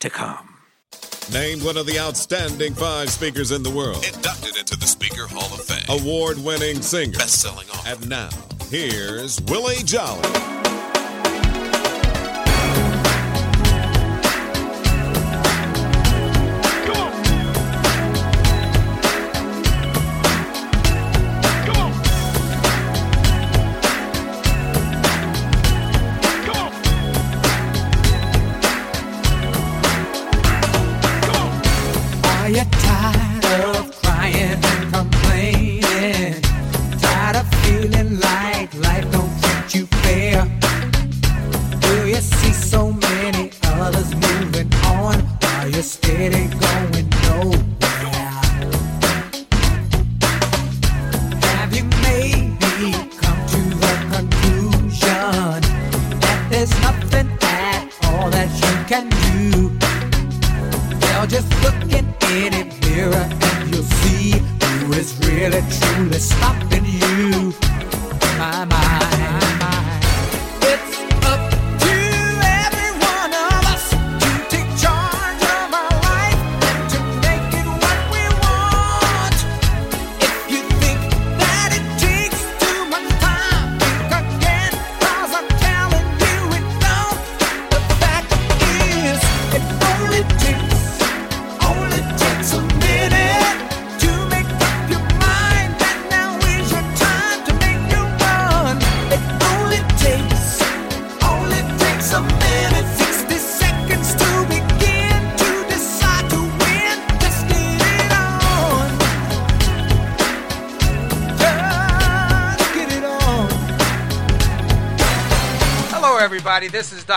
to come. Named one of the outstanding five speakers in the world. Inducted into the Speaker Hall of Fame. Award winning singer. Best selling author. And now, here's Willie Jolly.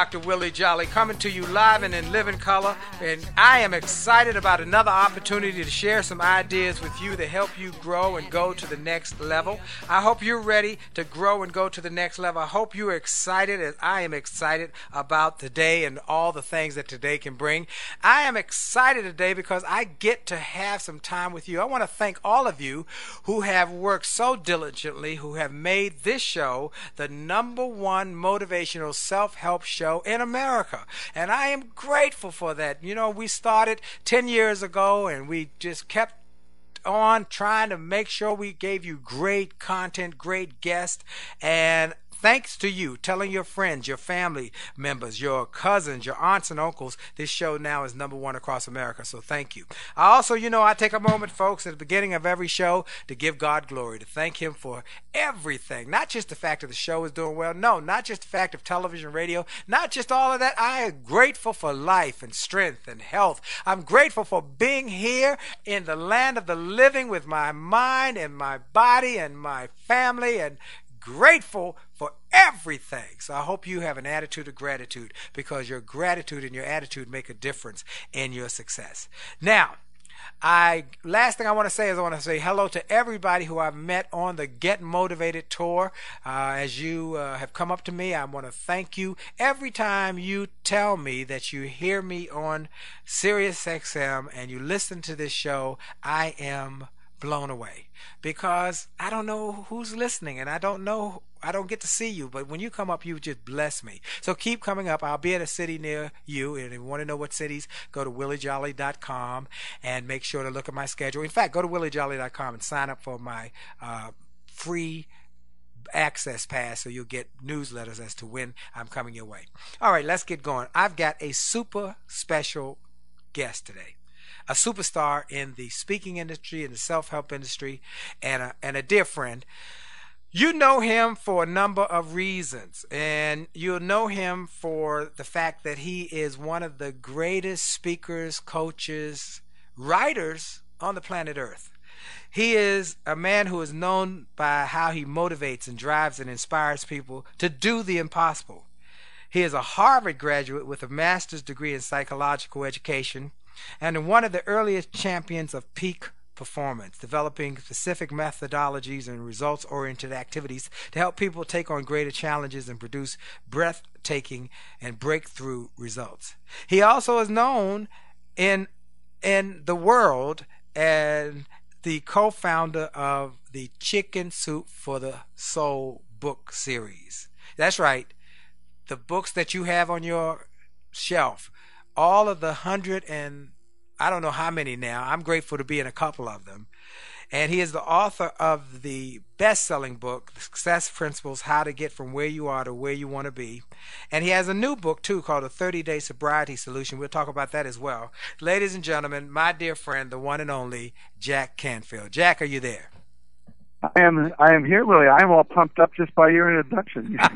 Dr. Willie Jolly coming to you live and in living color. And I am excited about another opportunity to share some ideas with you to help you grow and go to the next level. I hope you're ready to grow and go to the next level. I hope you're excited as I am excited about today and all the things that today can bring. I am excited today because I get to have some time with you. I want to thank all of you who have worked so diligently, who have made this show the number one motivational self help show in America. And I am grateful for that. You know, we started 10 years ago and we just kept on trying to make sure we gave you great content, great guests, and thanks to you telling your friends, your family members, your cousins, your aunts and uncles, this show now is number one across America. So thank you. I also, you know, I take a moment, folks, at the beginning of every show to give God glory, to thank Him for everything. Not just the fact that the show is doing well. No, not just the fact of television, radio, not just all of that. I am grateful for life and strength and health. I'm grateful for being here in the land of the living with my mind and my body and my family and grateful for everything. So I hope you have an attitude of gratitude because your gratitude and your attitude make a difference in your success. Now, I last thing I want to say is I want to say hello to everybody who I've met on the Get Motivated tour. Uh, as you uh, have come up to me, I want to thank you every time you tell me that you hear me on Sirius XM and you listen to this show. I am blown away because I don't know who's listening and I don't know I don't get to see you, but when you come up, you just bless me. So keep coming up. I'll be at a city near you, and if you want to know what cities, go to williejolly.com and make sure to look at my schedule. In fact, go to williejolly.com and sign up for my uh, free access pass so you'll get newsletters as to when I'm coming your way. All right, let's get going. I've got a super special guest today. A superstar in the speaking industry, in the self help industry, and a, and a dear friend. You know him for a number of reasons, and you'll know him for the fact that he is one of the greatest speakers, coaches, writers on the planet Earth. He is a man who is known by how he motivates and drives and inspires people to do the impossible. He is a Harvard graduate with a master's degree in psychological education and one of the earliest champions of peak performance, developing specific methodologies and results oriented activities to help people take on greater challenges and produce breathtaking and breakthrough results. He also is known in in the world and the co-founder of the Chicken Soup for the Soul book series. That's right. The books that you have on your shelf, all of the hundred and I don't know how many now. I'm grateful to be in a couple of them. And he is the author of the best selling book, Success Principles How to Get From Where You Are to Where You Want to Be. And he has a new book, too, called The 30 Day Sobriety Solution. We'll talk about that as well. Ladies and gentlemen, my dear friend, the one and only Jack Canfield. Jack, are you there? I am. I am here, Willie. I am all pumped up just by your introduction.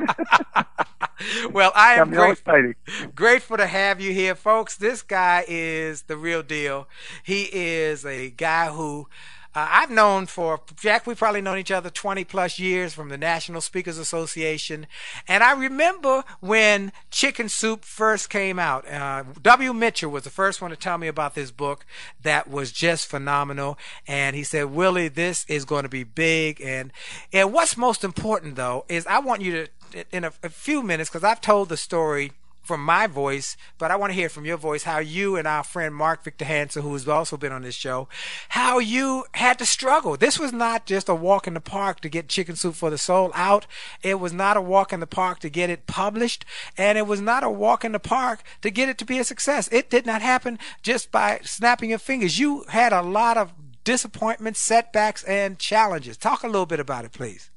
well, I am grateful, grateful to have you here, folks. This guy is the real deal. He is a guy who uh, I've known for Jack. We've probably known each other 20 plus years from the National Speakers Association, and I remember when Chicken Soup first came out. Uh, W. Mitchell was the first one to tell me about this book that was just phenomenal, and he said, "Willie, this is going to be big." And and what's most important though is I want you to in a, a few minutes because I've told the story from my voice, but I want to hear from your voice how you and our friend Mark Victor Hansen, who has also been on this show, how you had to struggle. This was not just a walk in the park to get Chicken Soup for the Soul out. It was not a walk in the park to get it published, and it was not a walk in the park to get it to be a success. It did not happen just by snapping your fingers. You had a lot of disappointments, setbacks, and challenges. Talk a little bit about it, please.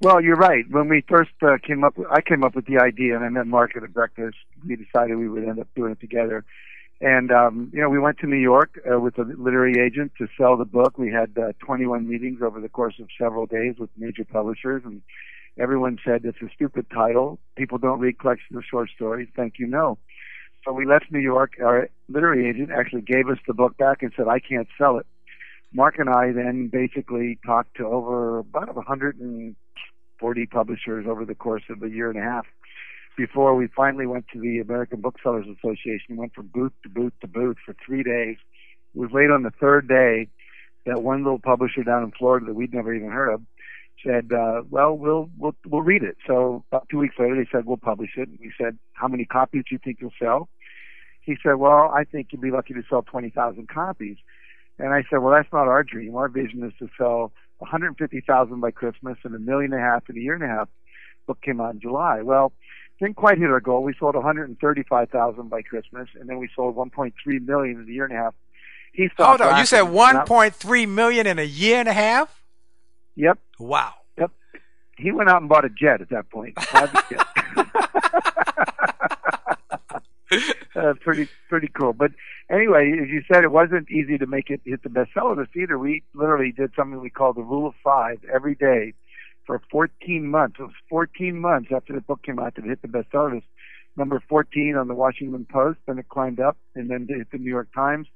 Well, you're right. When we first uh, came up, I came up with the idea, and I met Mark at a breakfast. We decided we would end up doing it together. And um, you know, we went to New York uh, with a literary agent to sell the book. We had uh, 21 meetings over the course of several days with major publishers, and everyone said it's a stupid title. People don't read collections of short stories. Thank you, no. So we left New York. Our literary agent actually gave us the book back and said, "I can't sell it." Mark and I then basically talked to over about a 100 and 40 publishers over the course of a year and a half before we finally went to the American Booksellers Association. We went from booth to booth to booth for three days. It was late on the third day that one little publisher down in Florida that we'd never even heard of said, uh, "Well, we'll we'll we'll read it." So about two weeks later, they said, "We'll publish it." We said, "How many copies do you think you'll sell?" He said, "Well, I think you'll be lucky to sell twenty thousand copies." And I said, "Well, that's not our dream. Our vision is to sell 150,000 by Christmas and a million and a half in a year and a half. Book came out in July. Well, didn't quite hit our goal. We sold 135,000 by Christmas, and then we sold 1.3 million in a year and a half. He thought, Hold on, you said 1.3 million in a year and a half? Yep. Wow. Yep. He went out and bought a jet at that point. uh, pretty pretty cool. But anyway, as you said, it wasn't easy to make it hit the bestseller list either. We literally did something we call the rule of five every day for 14 months. It was 14 months after the book came out to hit the bestseller list. Number 14 on the Washington Post, then it climbed up, and then hit the New York Times,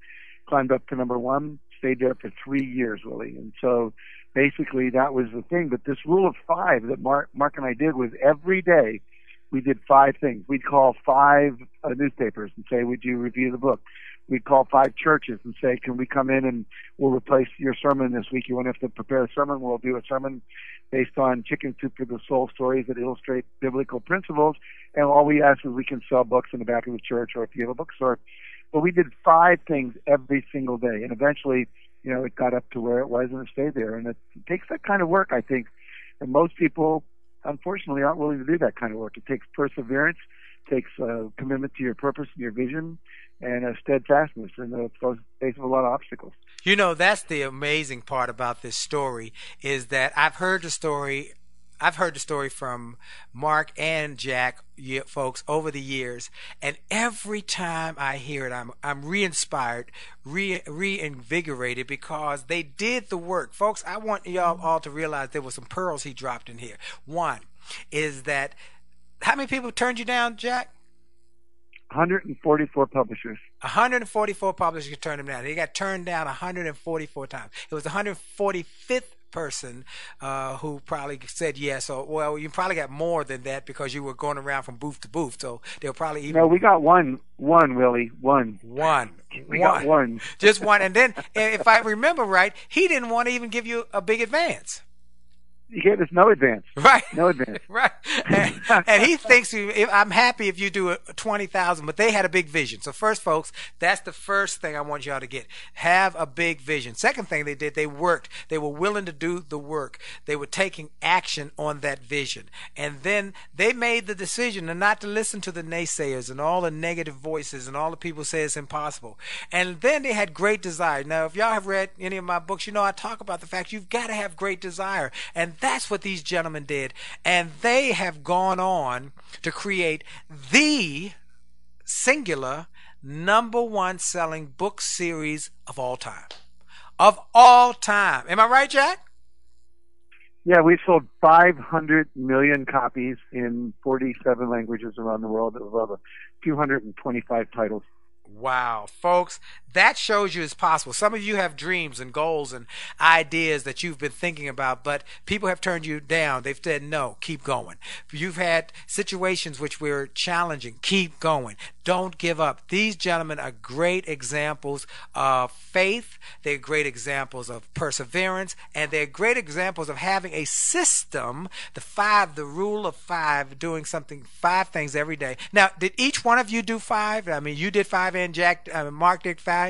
climbed up to number one, stayed there for three years, really. And so basically that was the thing. But this rule of five that Mark, Mark and I did was every day we did five things. We'd call five uh, newspapers and say, "Would you review the book?" We'd call five churches and say, "Can we come in and we'll replace your sermon this week? You want to have to prepare a sermon? We'll do a sermon based on Chicken Soup for the Soul stories that illustrate biblical principles." And all we ask is we can sell books in the back of the church or if you have a bookstore. But we did five things every single day, and eventually, you know, it got up to where it was and it stayed there. And it takes that kind of work, I think. And most people unfortunately aren't willing to do that kind of work. It takes perseverance, takes uh, commitment to your purpose and your vision, and a steadfastness in the face of a lot of obstacles. You know, that's the amazing part about this story is that I've heard the story I've heard the story from Mark and Jack, folks, over the years, and every time I hear it, I'm I'm re-inspired, re reinvigorated because they did the work, folks. I want y'all all to realize there were some pearls he dropped in here. One is that how many people turned you down, Jack? 144 publishers. 144 publishers turned him down. He got turned down 144 times. It was the 145th person uh, who probably said yes or well you probably got more than that because you were going around from booth to booth. So they'll probably even no we got one one willie one. One. We one. got one. just one. And then if i remember right he didn't want to even give you a big advance he gave us no advance. Right. No advance. right. And, and, he thinks if, I'm happy if you do a twenty thousand, but they had a big vision. So first, folks, that's the first thing I want y'all to get. Have a big vision. Second thing they did, they worked. They were willing to do the work. They were taking action on that vision, and then they made the decision to not to listen to the naysayers and all the negative voices and all the people say it's impossible. And then they had great desire. Now, if y'all have read any of my books, you know I talk about the fact you've got to have great desire and that's what these gentlemen did. And they have gone on to create the singular number one selling book series of all time. Of all time. Am I right, Jack? Yeah, we sold 500 million copies in 47 languages around the world of over 225 titles. Wow, folks, that shows you it's possible. Some of you have dreams and goals and ideas that you've been thinking about, but people have turned you down. They've said, no, keep going. You've had situations which were challenging. Keep going. Don't give up. These gentlemen are great examples of faith. They're great examples of perseverance, and they're great examples of having a system, the five, the rule of five, doing something, five things every day. Now, did each one of you do five? I mean, you did five and Jack, uh, Mark did five?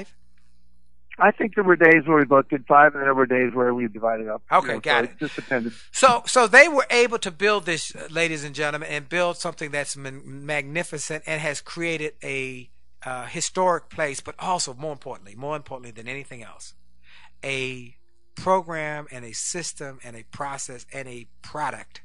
I think there were days where we both did five, and there were days where we divided up. Okay, you know, got so it. Just depended. So, so they were able to build this, uh, ladies and gentlemen, and build something that's magnificent and has created a uh, historic place, but also more importantly, more importantly than anything else, a program and a system and a process and a product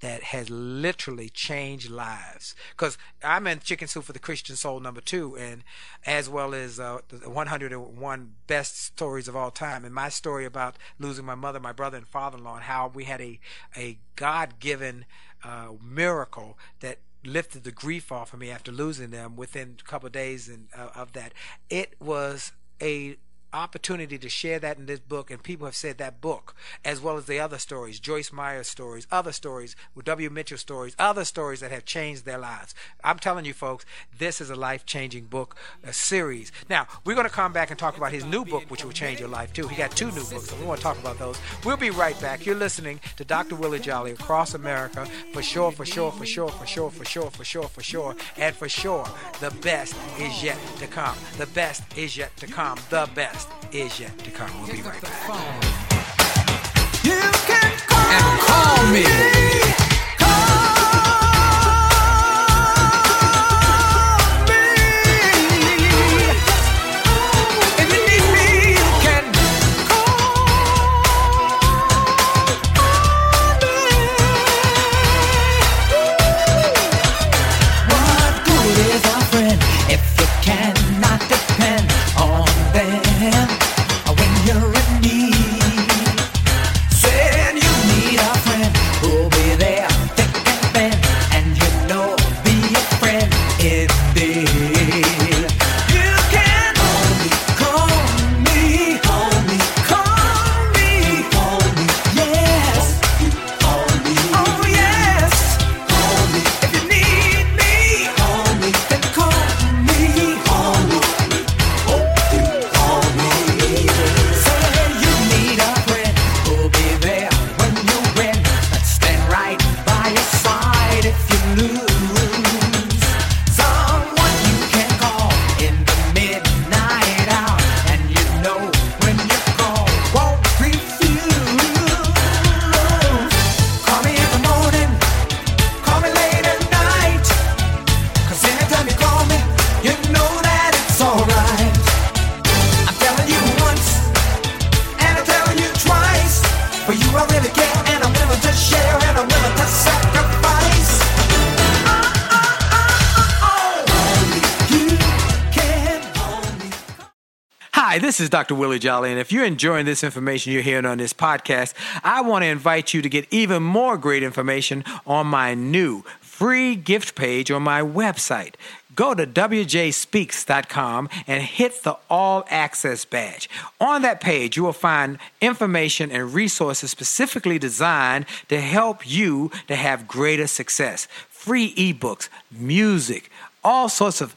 that has literally changed lives. Because I'm in Chicken Soup for the Christian Soul number two, and as well as uh, the 101 best stories of all time. And my story about losing my mother, my brother, and father-in-law, and how we had a a God-given uh, miracle that lifted the grief off of me after losing them within a couple of days and, uh, of that. It was a opportunity to share that in this book, and people have said that book, as well as the other stories, Joyce Meyer's stories, other stories, W. Mitchell stories, other stories that have changed their lives. I'm telling you, folks, this is a life changing book, a series. Now, we're going to come back and talk about his new book, which will change your life too. He got two new books, so we want to talk about those. We'll be right back. You're listening to Dr. Willie Jolly across America, for sure, for sure, for sure, for sure, for sure, for sure, for sure, and for sure, the best is yet to come. The best is yet to come. The best is yet to come. We'll be right back. You can call and call me. Hi, this is Dr. Willie Jolly, and if you're enjoying this information you're hearing on this podcast, I want to invite you to get even more great information on my new free gift page on my website. Go to wjspeaks.com and hit the All Access badge. On that page, you will find information and resources specifically designed to help you to have greater success. Free ebooks, music, all sorts of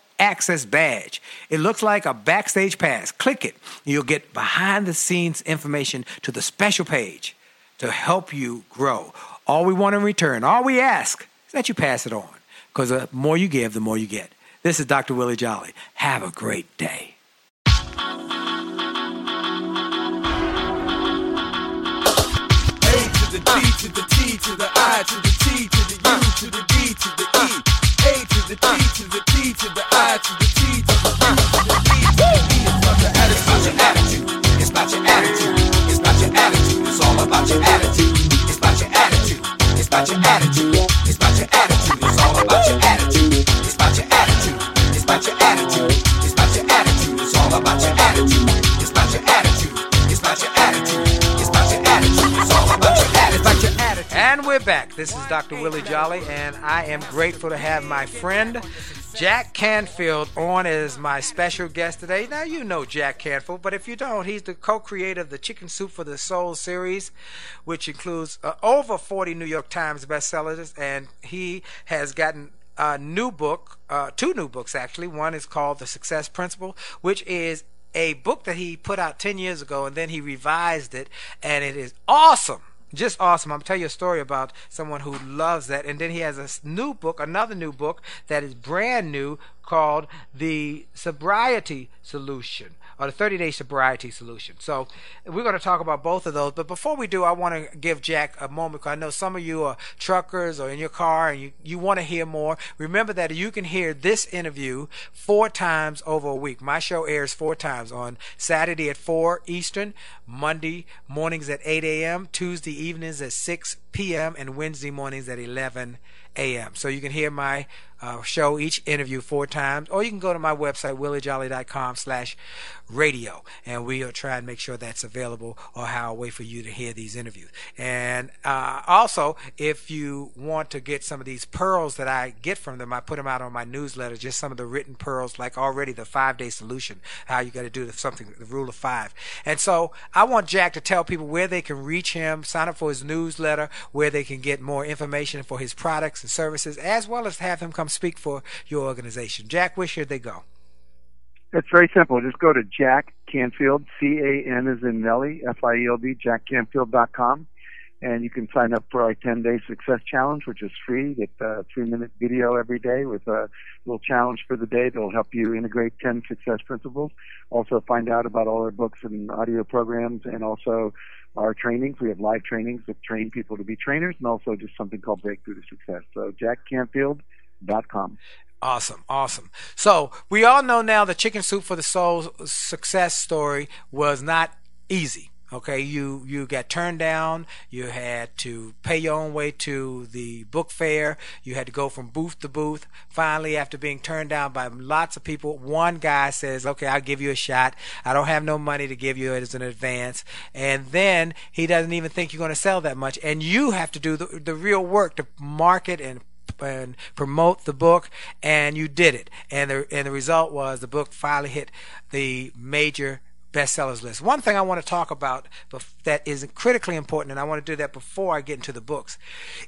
access badge. It looks like a backstage pass. Click it. You'll get behind the scenes information to the special page to help you grow. All we want in return, all we ask is that you pass it on because the more you give, the more you get. This is Dr. Willie Jolly. Have a great day. A to the D to the T to the I to the T to the U to the D to the E. A the T to the T to the I to the T to the U to the E. It's about your attitude. It's about your attitude. It's about your attitude. It's all about your attitude. It's about your attitude. It's about your attitude. It's about your attitude. It's all about your attitude. It's about your attitude. It's about your back. This is Dr. Willie Jolly, and I am grateful to have my friend Jack Canfield on as my special guest today. Now, you know Jack Canfield, but if you don't, he's the co creator of the Chicken Soup for the Soul series, which includes uh, over 40 New York Times bestsellers, and he has gotten a new book, uh, two new books actually. One is called The Success Principle, which is a book that he put out 10 years ago, and then he revised it, and it is awesome just awesome. I'm gonna tell you a story about someone who loves that. And then he has a new book, another new book that is brand new called The Sobriety Solution or the 30 Day Sobriety Solution. So we're going to talk about both of those. But before we do, I want to give Jack a moment because I know some of you are truckers or in your car and you, you want to hear more. Remember that you can hear this interview four times over a week. My show airs four times on Saturday at 4 Eastern, Monday mornings at 8 a.m., Tuesday evenings at 6 p.m., and Wednesday mornings at 11 a.m. So you can hear my uh, show, each interview four times, or you can go to my website, williejolly.com slash radio, and we'll try and make sure that's available or how I'll wait for you to hear these interviews. And uh, also, if you want to get some of these pearls that I get from them, I put them out on my newsletter, just some of the written pearls, like already the five day solution, how you got to do the, something, the rule of five. And so I want Jack to tell people where they can reach him, sign up for his newsletter, where they can get more information for his products and services, as well as have him come speak for your organization. Jack, where should they go? It's very simple. Just go to Jack Canfield, C A N is in Nelly, F I E L D, jackcanfield.com, and you can sign up for our 10 day success challenge, which is free. Get a three minute video every day with a little challenge for the day that'll help you integrate 10 success principles. Also, find out about all our books and audio programs, and also our trainings. We have live trainings that train people to be trainers, and also just something called Breakthrough to Success. So, jackcanfield.com. Awesome, awesome. So we all know now the Chicken Soup for the Soul success story was not easy. Okay, you you got turned down. You had to pay your own way to the book fair. You had to go from booth to booth. Finally, after being turned down by lots of people, one guy says, "Okay, I'll give you a shot. I don't have no money to give you as an advance." And then he doesn't even think you're going to sell that much, and you have to do the, the real work to market and and promote the book and you did it and the and the result was the book finally hit the major bestsellers list. One thing I want to talk about that is critically important, and I want to do that before I get into the books,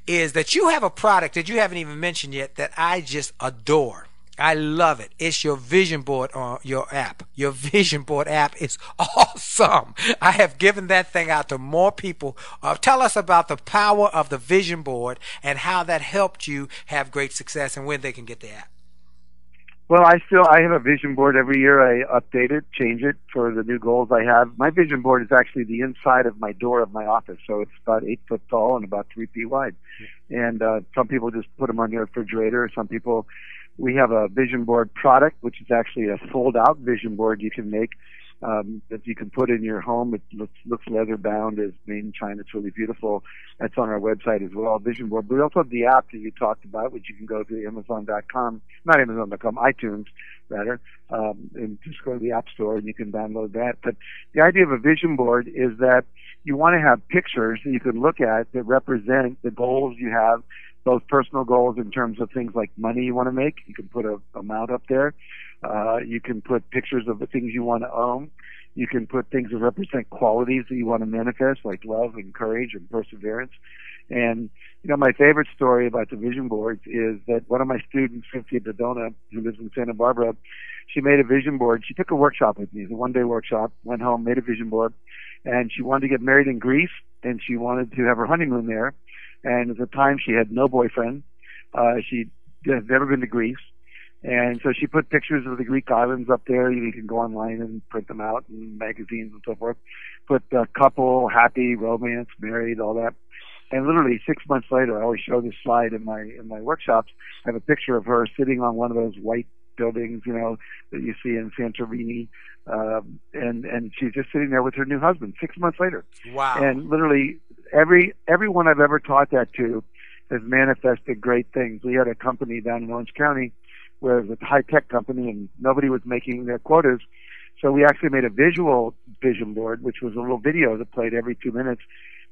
is that you have a product that you haven't even mentioned yet that I just adore. I love it. It's your vision board on your app. Your vision board app is awesome. I have given that thing out to more people. Uh, tell us about the power of the vision board and how that helped you have great success and when they can get the app. Well, I still I have a vision board every year. I update it, change it for the new goals I have. My vision board is actually the inside of my door of my office, so it's about eight foot tall and about three feet wide. And uh, some people just put them on your refrigerator. Some people, we have a vision board product, which is actually a fold out vision board you can make um, that you can put in your home. It looks, looks leather bound, is made in China. It's really beautiful. That's on our website as well, Vision Board. But we also have the app that you talked about, which you can go to Amazon.com, not Amazon.com, iTunes rather, um, and just go to the App Store and you can download that. But the idea of a vision board is that you want to have pictures that you can look at that represent the goals you have both personal goals in terms of things like money you want to make. You can put a amount up there. Uh, you can put pictures of the things you want to own. You can put things that represent qualities that you want to manifest, like love and courage and perseverance. And, you know, my favorite story about the vision boards is that one of my students, Cynthia Dodona, who lives in Santa Barbara, she made a vision board. She took a workshop with me, it a one day workshop, went home, made a vision board, and she wanted to get married in Greece, and she wanted to have her honeymoon there. And at the time, she had no boyfriend. Uh, she had never been to Greece. And so she put pictures of the Greek islands up there. You can go online and print them out in magazines and so forth. Put uh, couple, happy, romance, married, all that. And literally six months later, I always show this slide in my in my workshops. I have a picture of her sitting on one of those white buildings, you know, that you see in Santorini, um, and and she's just sitting there with her new husband six months later. Wow. And literally every everyone I've ever taught that to has manifested great things. We had a company down in Orange County was a high tech company and nobody was making their quotas. So we actually made a visual vision board, which was a little video that played every two minutes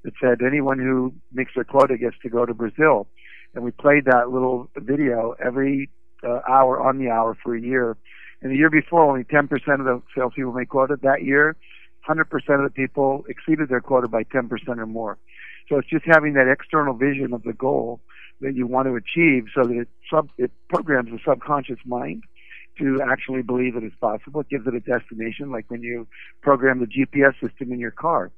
that said anyone who makes their quota gets to go to Brazil. And we played that little video every uh, hour on the hour for a year. And the year before, only 10% of the salespeople made quota. That year, 100% of the people exceeded their quota by 10% or more. So it's just having that external vision of the goal that you want to achieve so that it, sub, it programs the subconscious mind to actually believe that it is possible. It gives it a destination, like when you program the GPS system in your car.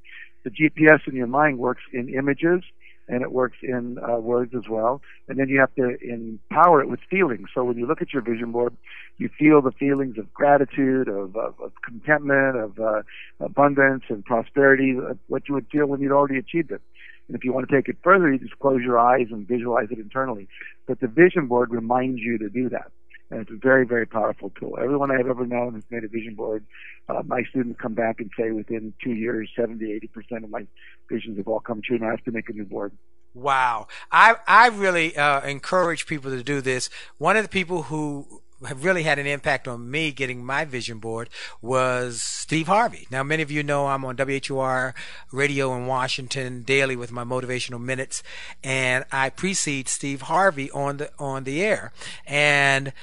The GPS in your mind works in images and it works in uh, words as well. And then you have to empower it with feelings. So when you look at your vision board, you feel the feelings of gratitude, of, of, of contentment, of uh, abundance and prosperity, uh, what you would feel when you'd already achieved it. And if you want to take it further, you just close your eyes and visualize it internally. But the vision board reminds you to do that. And it's a very, very powerful tool. Everyone I've ever known has made a vision board. Uh, my students come back and say within two years, 70, 80% of my visions have all come true, and I have to make a new board. Wow. I, I really uh, encourage people to do this. One of the people who really had an impact on me getting my vision board was Steve Harvey. Now, many of you know I'm on WHUR radio in Washington daily with my motivational minutes, and I precede Steve Harvey on the on the air. And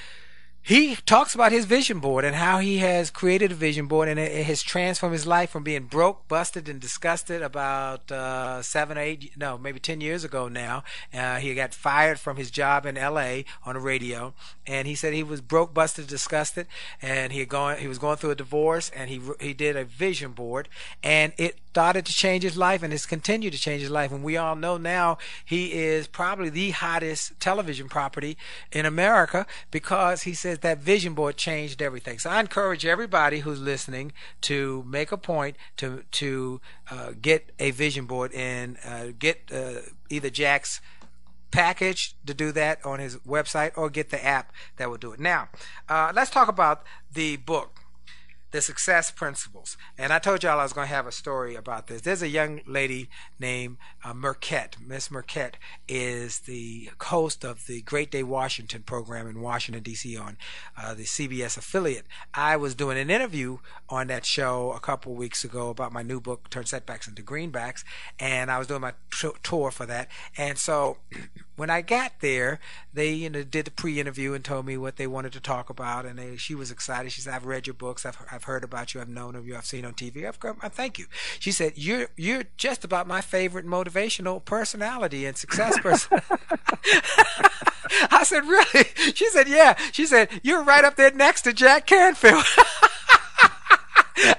he talks about his vision board and how he has created a vision board and it has transformed his life from being broke, busted, and disgusted about uh, seven or eight, no, maybe ten years ago now. Uh, he got fired from his job in L.A. on the radio, and he said he was broke, busted, disgusted, and he had gone, he was going through a divorce, and he he did a vision board, and it started to change his life and has continued to change his life. And we all know now he is probably the hottest television property in America because he says that vision board changed everything. So I encourage everybody who's listening to make a point to to uh, get a vision board and uh, get uh, either Jack's package to do that on his website or get the app that will do it. Now, uh, let's talk about the book the success principles. And I told y'all I was going to have a story about this. There's a young lady named uh, Markette. Miss Markette is the host of the Great Day Washington program in Washington, D.C. on uh, the CBS affiliate. I was doing an interview on that show a couple weeks ago about my new book, Turn Setbacks into Greenbacks, and I was doing my t- tour for that. And so when I got there, they you know did the pre-interview and told me what they wanted to talk about, and they, she was excited. She said, "I've read your books. I've I've heard about you. I've known of you. I've seen on TV. I've I thank you." She said, "You're you're just about my favorite motivational personality and success person." I said, "Really?" She said, "Yeah." She said, "You're right up there next to Jack Canfield."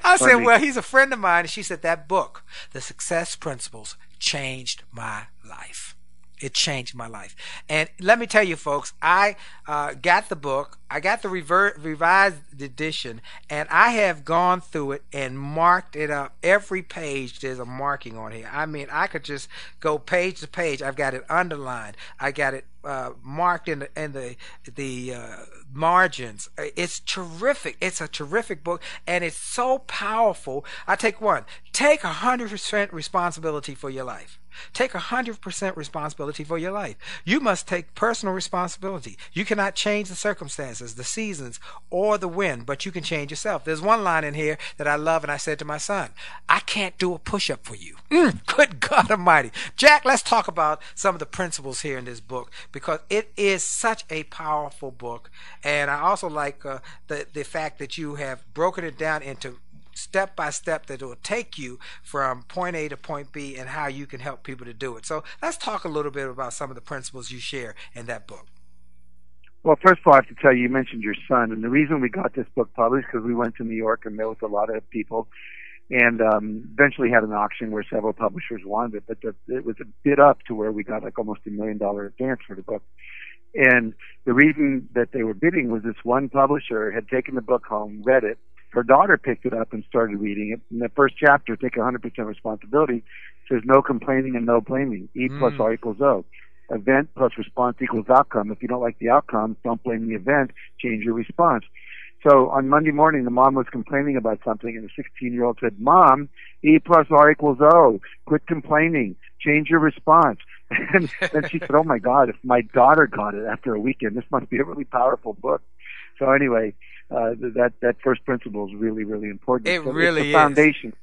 I said, "Well, he's a friend of mine." And she said, "That book, The Success Principles, changed my life." It changed my life. And let me tell you, folks, I uh, got the book. I got the rever- revised edition, and I have gone through it and marked it up. Every page there's a marking on here. I mean, I could just go page to page. I've got it underlined. I got it uh, marked in the in the the uh, margins. It's terrific. It's a terrific book, and it's so powerful. I take one. Take a hundred percent responsibility for your life. Take 100% responsibility for your life. You must take personal responsibility. You cannot change the circumstances, the seasons, or the wind, but you can change yourself. There's one line in here that I love, and I said to my son, I can't do a push up for you. Mm, good God Almighty. Jack, let's talk about some of the principles here in this book because it is such a powerful book. And I also like uh, the, the fact that you have broken it down into step by step that will take you from point A to point B and how you can help people to do it. So let's talk a little bit about some of the principles you share in that book. Well, first of all, I have to tell you, you mentioned your son, and the reason we got this book published because we went to New York and met with a lot of people, and um, eventually had an auction where several publishers wanted it, but the, it was a bid up to where we got like almost a million dollar advance for the book. And the reason that they were bidding was this one publisher had taken the book home, read it, her daughter picked it up and started reading it. In the first chapter, take 100% responsibility, says no complaining and no blaming. E plus Mm. R equals O. Event plus response equals outcome. If you don't like the outcome, don't blame the event, change your response. So on Monday morning, the mom was complaining about something, and the 16 year old said, Mom, E plus R equals O. Quit complaining. Change your response. And then she said, Oh my God, if my daughter got it after a weekend, this must be a really powerful book. So anyway, uh, that that first principle is really really important. It So it's really the is.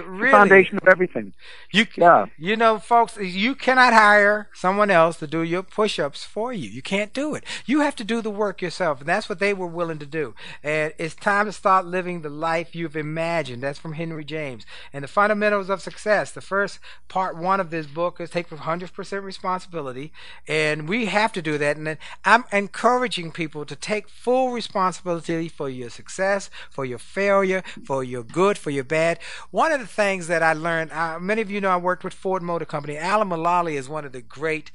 Foundation. It the foundation of everything. You Yeah. you know, folks, you cannot hire someone else to do your push-ups for you. You can't do it. You have to do the work yourself, and that's what they were willing to do. And it's time to start living the life you've imagined. That's from Henry James. And the fundamentals of success. The first part one of this book is take 100% responsibility, and we have to do that. And I'm encouraging people to take full responsibility for your success, for your failure, for your good, for your bad. One of the things that I learned, uh, many of you know I worked with Ford Motor Company. Alan Mulally is one of the great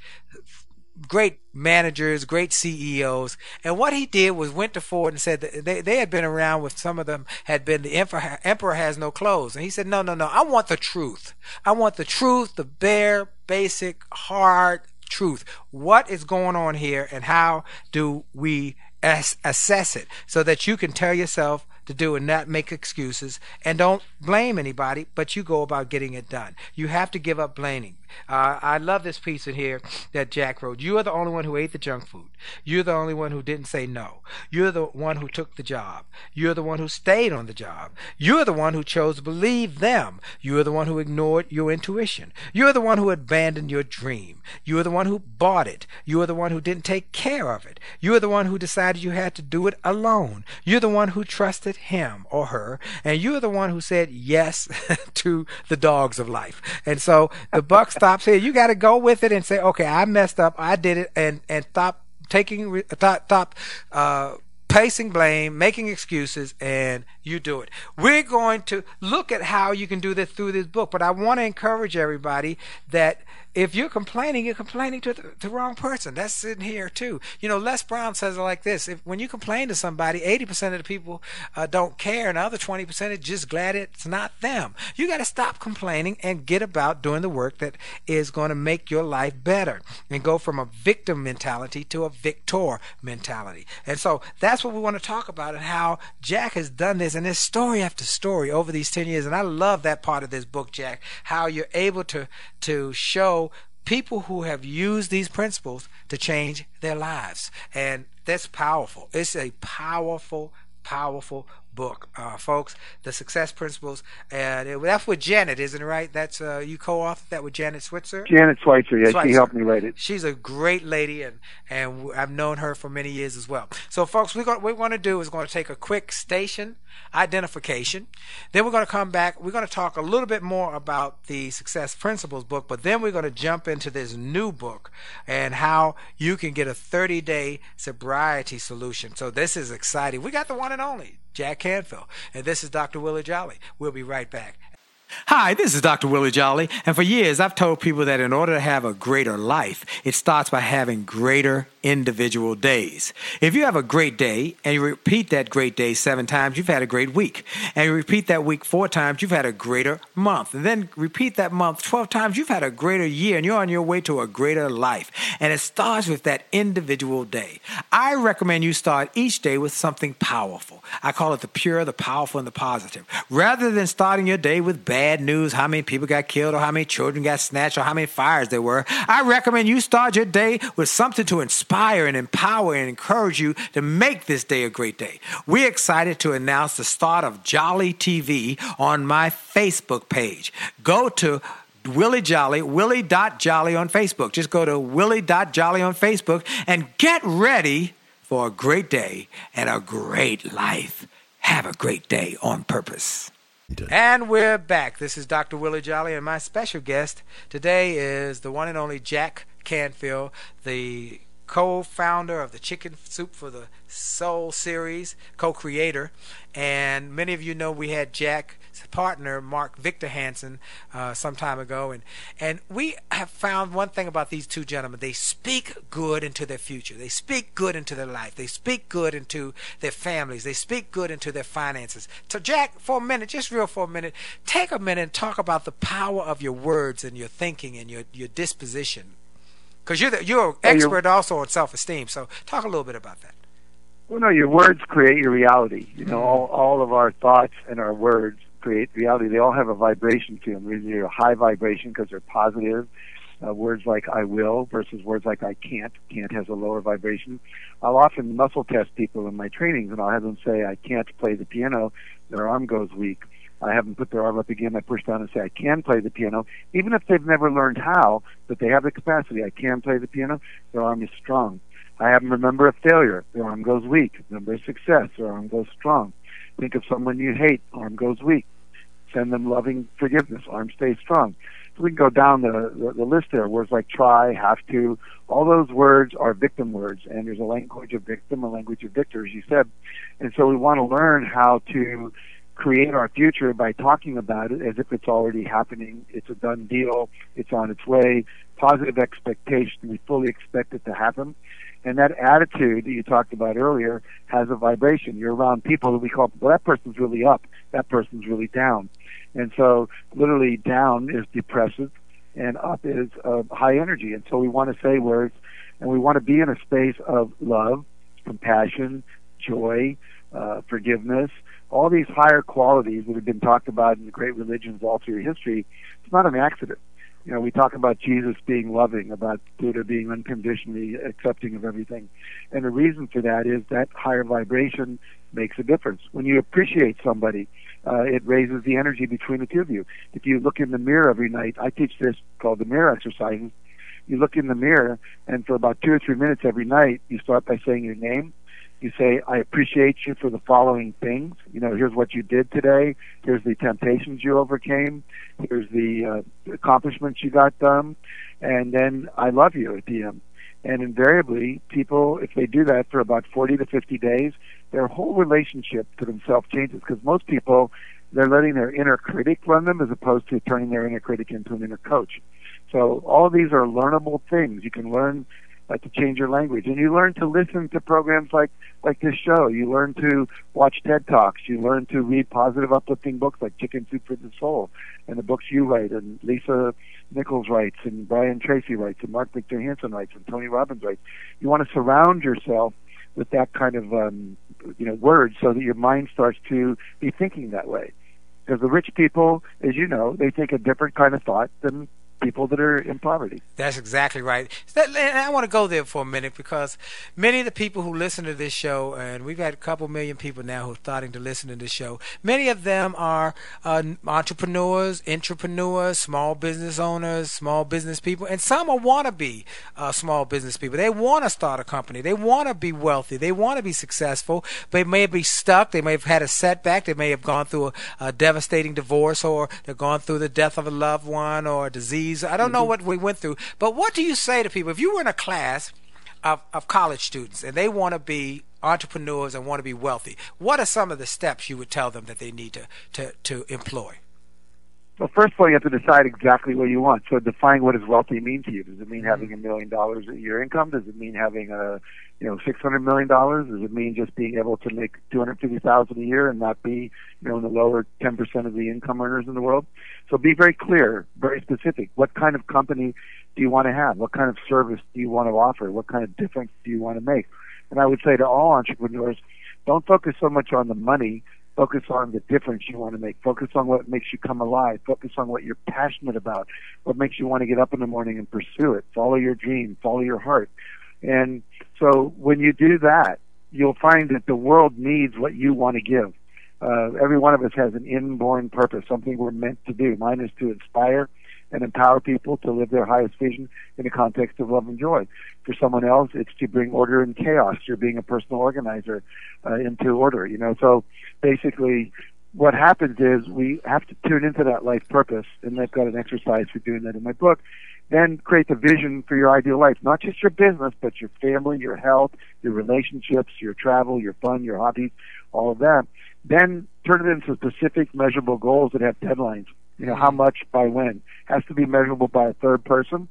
great managers, great CEOs. And what he did was went to Ford and said that they, they had been around with some of them had been the emperor, emperor has no clothes. And he said, no, no, no, I want the truth. I want the truth, the bare, basic, hard truth. What is going on here and how do we as- assess it so that you can tell yourself to do and not make excuses and don't blame anybody, but you go about getting it done. You have to give up blaming. Uh, I love this piece in here that Jack wrote. You are the only one who ate the junk food. You're the only one who didn't say no. You're the one who took the job. You're the one who stayed on the job. You're the one who chose to believe them. You're the one who ignored your intuition. You're the one who abandoned your dream. You're the one who bought it. You're the one who didn't take care of it. You're the one who decided you had to do it alone. You're the one who trusted him or her. And you're the one who said yes to the dogs of life. And so the buck stops here. You got to go with it and say, okay, I messed up. I did it and, and stop taking, stop, stop, uh, blame, making excuses, and you do it. We're going to look at how you can do this through this book, but I want to encourage everybody that if you're complaining, you're complaining to the, the wrong person. That's sitting here too. You know, Les Brown says it like this: If when you complain to somebody, 80% of the people uh, don't care, and the other 20% are just glad it's not them. You got to stop complaining and get about doing the work that is going to make your life better, and go from a victim mentality to a victor mentality. And so that's what we want to talk about, and how Jack has done this, and there's story after story over these 10 years. And I love that part of this book, Jack, how you're able to to show people who have used these principles to change their lives. And that's powerful. It's a powerful, powerful book, uh, folks. The Success Principles. And it, that's with Janet, isn't it right? That's uh, you co-authored that with Janet Switzer. Janet Switzer, yeah, Schweitzer. she helped me write it. She's a great lady, and and I've known her for many years as well. So, folks, we're what we're going to do is going to take a quick station identification. Then we're going to come back. We're going to talk a little bit more about the Success Principles book, but then we're going to jump into this new book and how you can get a 30 day sobriety solution. So, this is exciting. We got the one and only Jack Canfield, and this is Dr. Willie Jolly. We'll be right back. Hi, this is Dr. Willie Jolly, and for years I've told people that in order to have a greater life, it starts by having greater individual days. If you have a great day and you repeat that great day seven times, you've had a great week. And you repeat that week four times, you've had a greater month. And then repeat that month 12 times, you've had a greater year and you're on your way to a greater life. And it starts with that individual day. I recommend you start each day with something powerful. I call it the pure, the powerful, and the positive. Rather than starting your day with bad news, how many people got killed, or how many children got snatched, or how many fires there were, I recommend you start your day with something to inspire and empower and encourage you to make this day a great day. We're excited to announce the start of Jolly TV on my Facebook page. Go to Willie Jolly, Willie.Jolly on Facebook. Just go to Willie.Jolly on Facebook and get ready for a great day and a great life. Have a great day on purpose. And we're back. This is Dr. Willie Jolly, and my special guest today is the one and only Jack Canfield, the co-founder of the Chicken Soup for the Soul series, co-creator, and many of you know we had Jack's partner Mark Victor Hansen uh, some time ago, and and we have found one thing about these two gentlemen: they speak good into their future, they speak good into their life, they speak good into their families, they speak good into their finances. So, Jack, for a minute, just real for a minute, take a minute and talk about the power of your words and your thinking and your your disposition because you're the, you're an expert also on self-esteem. So talk a little bit about that. Well, no, your words create your reality. You know, all all of our thoughts and our words create reality. They all have a vibration to them. They're a high vibration because they're positive. Uh, words like "I will" versus words like "I can't." Can't has a lower vibration. I'll often muscle test people in my trainings, and I'll have them say, "I can't play the piano." Their arm goes weak I have them put their arm up again. I push down and say, I can play the piano, even if they've never learned how, but they have the capacity. I can play the piano. Their arm is strong. I have them remember a failure. Their arm goes weak. Remember a success. Their arm goes strong. Think of someone you hate. Arm goes weak. Send them loving forgiveness. Arm stays strong. So we can go down the, the, the list there. Words like try, have to, all those words are victim words. And there's a language of victim, a language of victor, as you said. And so we want to learn how to create our future by talking about it as if it's already happening. It's a done deal. It's on its way. Positive expectation. We fully expect it to happen. And that attitude that you talked about earlier has a vibration. You're around people that we call, well, that person's really up. That person's really down. And so literally down is depressive and up is uh, high energy. And so we want to say words and we want to be in a space of love, compassion, joy, uh, forgiveness, all these higher qualities that have been talked about in the great religions all through history, it's not an accident. You know, we talk about Jesus being loving, about Buddha being unconditionally accepting of everything. And the reason for that is that higher vibration makes a difference. When you appreciate somebody, uh, it raises the energy between the two of you. If you look in the mirror every night, I teach this called the mirror exercises. You look in the mirror, and for about two or three minutes every night, you start by saying your name, you say, I appreciate you for the following things. You know, here's what you did today. Here's the temptations you overcame. Here's the uh, accomplishments you got done. And then I love you at the end. And invariably, people, if they do that for about 40 to 50 days, their whole relationship to themselves changes because most people, they're letting their inner critic run them as opposed to turning their inner critic into an inner coach. So all these are learnable things. You can learn like to change your language. And you learn to listen to programs like like this show. You learn to watch TED Talks. You learn to read positive, uplifting books like Chicken Soup for the Soul, and the books you write, and Lisa Nichols writes, and Brian Tracy writes, and Mark Victor Hansen writes, and Tony Robbins writes. You want to surround yourself with that kind of um, you know words so that your mind starts to be thinking that way. Because the rich people, as you know, they take a different kind of thought than people that are in poverty. That's exactly right. And I want to go there for a minute because many of the people who listen to this show, and we've had a couple million people now who are starting to listen to this show, many of them are uh, entrepreneurs, entrepreneurs, small business owners, small business people, and some are wannabe uh, small business people. They want to start a company. They want to be wealthy. They want to be successful. They may be stuck. They may have had a setback. They may have gone through a, a devastating divorce or they've gone through the death of a loved one or a disease I don't know mm-hmm. what we went through. But what do you say to people if you were in a class of, of college students and they want to be entrepreneurs and want to be wealthy? What are some of the steps you would tell them that they need to, to, to employ? Well, first of all, you have to decide exactly what you want. So define what does wealthy mean to you. Does it mean having a million dollars a year income? Does it mean having a, you know, six hundred million dollars? Does it mean just being able to make two hundred fifty thousand a year and not be, you know, in the lower ten percent of the income earners in the world? So be very clear, very specific. What kind of company do you want to have? What kind of service do you want to offer? What kind of difference do you want to make? And I would say to all entrepreneurs, don't focus so much on the money Focus on the difference you want to make. Focus on what makes you come alive. Focus on what you're passionate about. What makes you want to get up in the morning and pursue it. Follow your dream. Follow your heart. And so when you do that, you'll find that the world needs what you want to give. Uh, every one of us has an inborn purpose, something we're meant to do. Mine is to inspire and empower people to live their highest vision in the context of love and joy. For someone else, it's to bring order and chaos. You're being a personal organizer uh, into order, you know. So basically, what happens is we have to tune into that life purpose, and I've got an exercise for doing that in my book. Then create the vision for your ideal life, not just your business, but your family, your health, your relationships, your travel, your fun, your hobbies, all of that. Then turn it into specific, measurable goals that have deadlines. You know, how mm-hmm. much by when has to be measurable by a third person.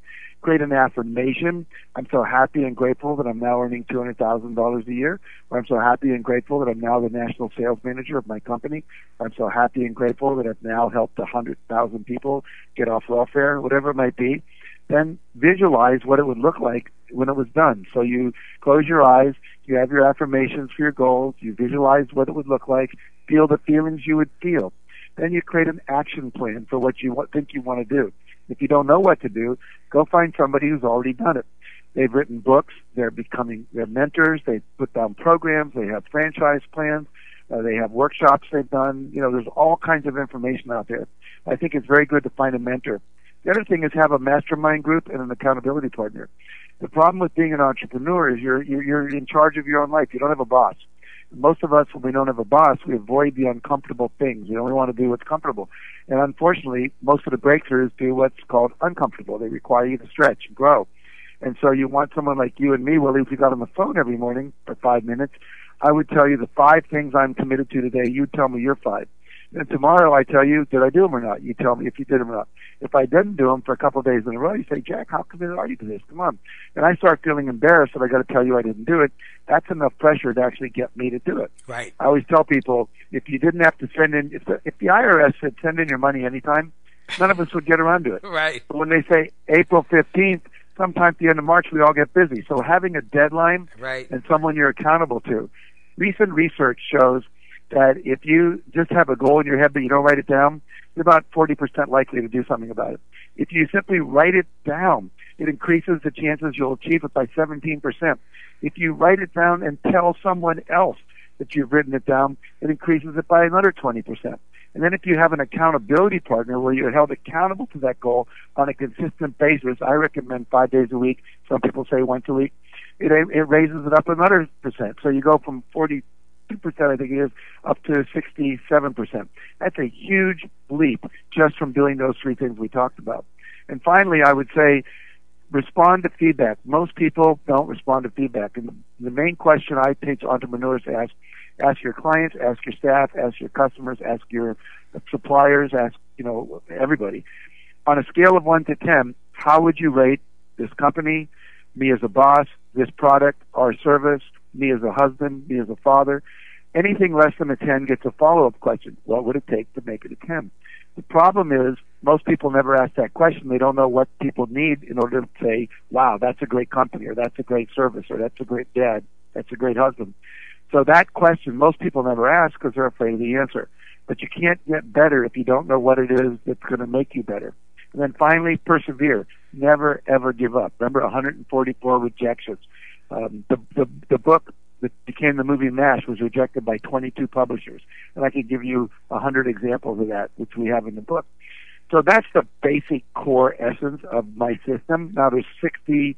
Create an affirmation. I'm so happy and grateful that I'm now earning two hundred thousand dollars a year. Or I'm so happy and grateful that I'm now the national sales manager of my company. Or I'm so happy and grateful that I've now helped hundred thousand people get off welfare, whatever it might be. Then visualize what it would look like when it was done. So you close your eyes, you have your affirmations for your goals, you visualize what it would look like, feel the feelings you would feel. Then you create an action plan for what you think you want to do. If you don't know what to do, go find somebody who's already done it. They've written books. They're becoming their mentors. They put down programs. They have franchise plans. Uh, they have workshops they've done. You know, there's all kinds of information out there. I think it's very good to find a mentor. The other thing is have a mastermind group and an accountability partner. The problem with being an entrepreneur is you're you're, you're in charge of your own life. You don't have a boss most of us, when we don't have a boss, we avoid the uncomfortable things. We only want to do what's comfortable. And unfortunately, most of the breakthroughs do what's called uncomfortable. They require you to stretch and grow. And so you want someone like you and me, Willie, if we got on the phone every morning for five minutes, I would tell you the five things I'm committed to today. You tell me your five. And tomorrow I tell you, did I do them or not? You tell me if you did them or not. If I didn't do them for a couple of days in a row, you say, Jack, how committed are you to this? Come on. And I start feeling embarrassed that I got to tell you I didn't do it. That's enough pressure to actually get me to do it. Right. I always tell people, if you didn't have to send in, if the, if the IRS said send in your money anytime, none of us would get around to it. Right. But when they say April 15th, sometime at the end of March, we all get busy. So having a deadline Right. and someone you're accountable to. Recent research shows that if you just have a goal in your head but you don't write it down, you're about 40% likely to do something about it. If you simply write it down, it increases the chances you'll achieve it by 17%. If you write it down and tell someone else that you've written it down, it increases it by another 20%. And then if you have an accountability partner where you're held accountable to that goal on a consistent basis, I recommend five days a week. Some people say once a week. It, it raises it up another percent. So you go from 40 two percent, I think it is, up to sixty-seven percent. That's a huge leap just from doing those three things we talked about. And finally, I would say respond to feedback. Most people don't respond to feedback, and the main question I teach entrepreneurs to ask: ask your clients, ask your staff, ask your customers, ask your suppliers, ask you know everybody. On a scale of one to ten, how would you rate this company, me as a boss, this product, our service, me as a husband, me as a father. Anything less than a 10 gets a follow-up question. What would it take to make it a 10? The problem is most people never ask that question. They don't know what people need in order to say, wow, that's a great company or that's a great service or that's a great dad, that's a great husband. So that question most people never ask because they're afraid of the answer. But you can't get better if you don't know what it is that's going to make you better. And then finally, persevere. Never ever give up. Remember 144 rejections. Um, the, the the book that became the movie MASH was rejected by 22 publishers, and I could give you a hundred examples of that, which we have in the book. So that's the basic core essence of my system. Now there's 60,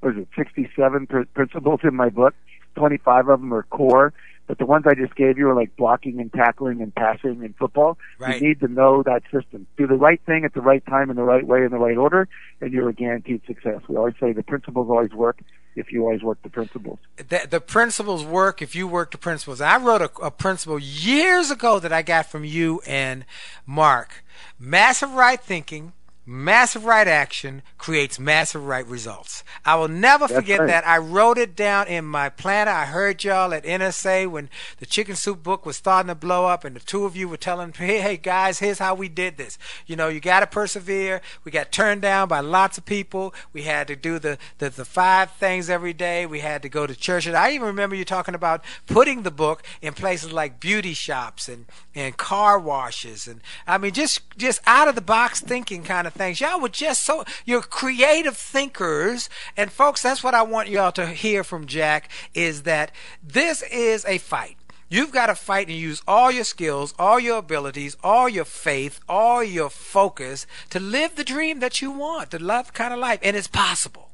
what is it, 67 pr- principles in my book. 25 of them are core. But the ones I just gave you are like blocking and tackling and passing in football. Right. You need to know that system. Do the right thing at the right time in the right way in the right order, and you're a guaranteed success. We always say the principles always work if you always work the principles. the, the principles work if you work the principles. I wrote a, a principle years ago that I got from you and Mark. Massive right thinking, massive right action creates massive right results. I will never That's forget right. that. I wrote it down in my planner. I heard y'all at NSA when the chicken soup book was starting to blow up, and the two of you were telling, "Hey, hey guys, here's how we did this. You know, you got to persevere. We got turned down by lots of people. We had to do the, the the five things every day. We had to go to church. And I even remember you talking about putting the book in places like beauty shops and and car washes, and I mean, just just out of the box thinking kind of things. Y'all were just so you're creative thinkers, and folks, that's what I want y'all to hear from Jack is that this is a fight. You've got to fight and use all your skills, all your abilities, all your faith, all your focus to live the dream that you want, to love kind of life, and it's possible.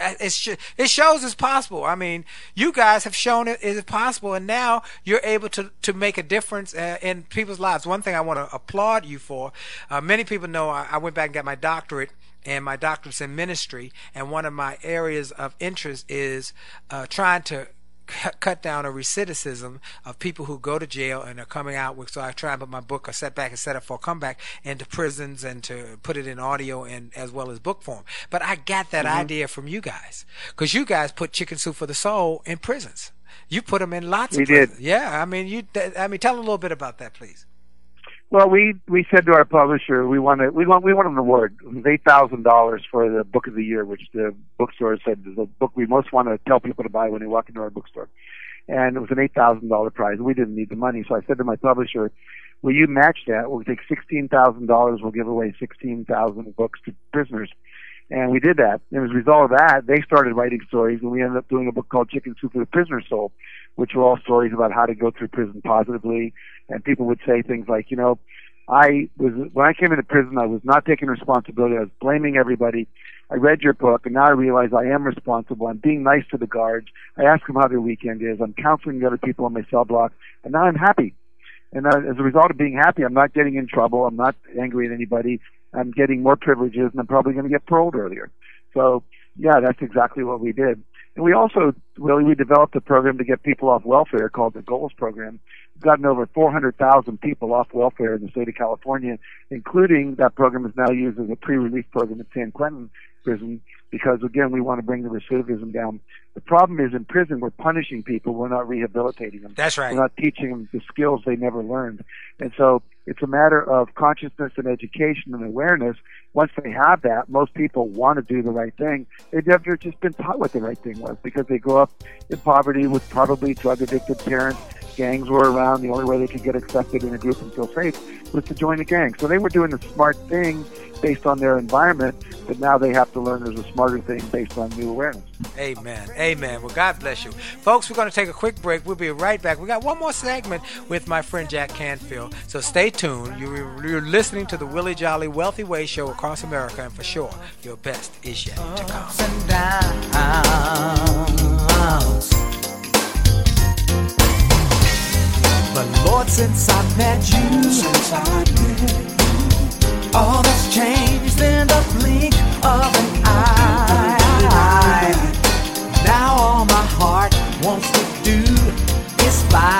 Uh, sh- it shows it's possible. I mean, you guys have shown it is possible, and now you're able to to make a difference uh, in people's lives. One thing I want to applaud you for. Uh, many people know I, I went back and got my doctorate and my doctorate's in ministry. And one of my areas of interest is uh, trying to cut down a recidivism of people who go to jail and are coming out with. So I try and put my book, a setback and set up for a comeback, into prisons and to put it in audio and as well as book form. But I got that mm-hmm. idea from you guys because you guys put Chicken Soup for the Soul in prisons. You put them in lots We of prisons. did. Yeah, I mean, you. I mean, tell a little bit about that, please. Well, we we said to our publisher we want to we want we want an award. It was eight thousand dollars for the book of the year, which the bookstore said is the book we most want to tell people to buy when they walk into our bookstore. And it was an eight thousand dollar prize. We didn't need the money, so I said to my publisher, "Will you match that? We'll take sixteen thousand dollars. We'll give away sixteen thousand books to prisoners." And we did that. And as a result of that, they started writing stories, and we ended up doing a book called Chicken Soup for the Prisoner's Soul, which were all stories about how to go through prison positively. And people would say things like, you know, I was when I came into prison, I was not taking responsibility. I was blaming everybody. I read your book, and now I realize I am responsible. I'm being nice to the guards. I ask them how their weekend is. I'm counseling the other people on my cell block, and now I'm happy. And uh, as a result of being happy, I'm not getting in trouble. I'm not angry at anybody. I'm getting more privileges, and I'm probably going to get paroled earlier. So, yeah, that's exactly what we did. And we also really we developed a program to get people off welfare called the Goals Program. We've gotten over 400,000 people off welfare in the state of California, including that program is now used as a pre-release program at San Quentin prison because again we want to bring the recidivism down. The problem is in prison we're punishing people, we're not rehabilitating them. That's right. We're not teaching them the skills they never learned. And so it's a matter of consciousness and education and awareness. Once they have that, most people want to do the right thing. They've never just been taught what the right thing was because they grew up in poverty with probably drug addicted parents. Gangs were around. The only way they could get accepted in a group and feel safe was to join a gang. So they were doing the smart thing based on their environment, but now they have to learn there's a smarter thing based on new awareness. Amen. Amen. Well, God bless you. Folks, we're going to take a quick break. We'll be right back. We got one more segment with my friend Jack Canfield. So stay tuned. You're, you're listening to the Willie Jolly Wealthy Way show across America, and for sure, your best is yet to come. Lord, since I met you, since I met you, all that's changed in the blink of an eye. Now all my heart wants to do is fly.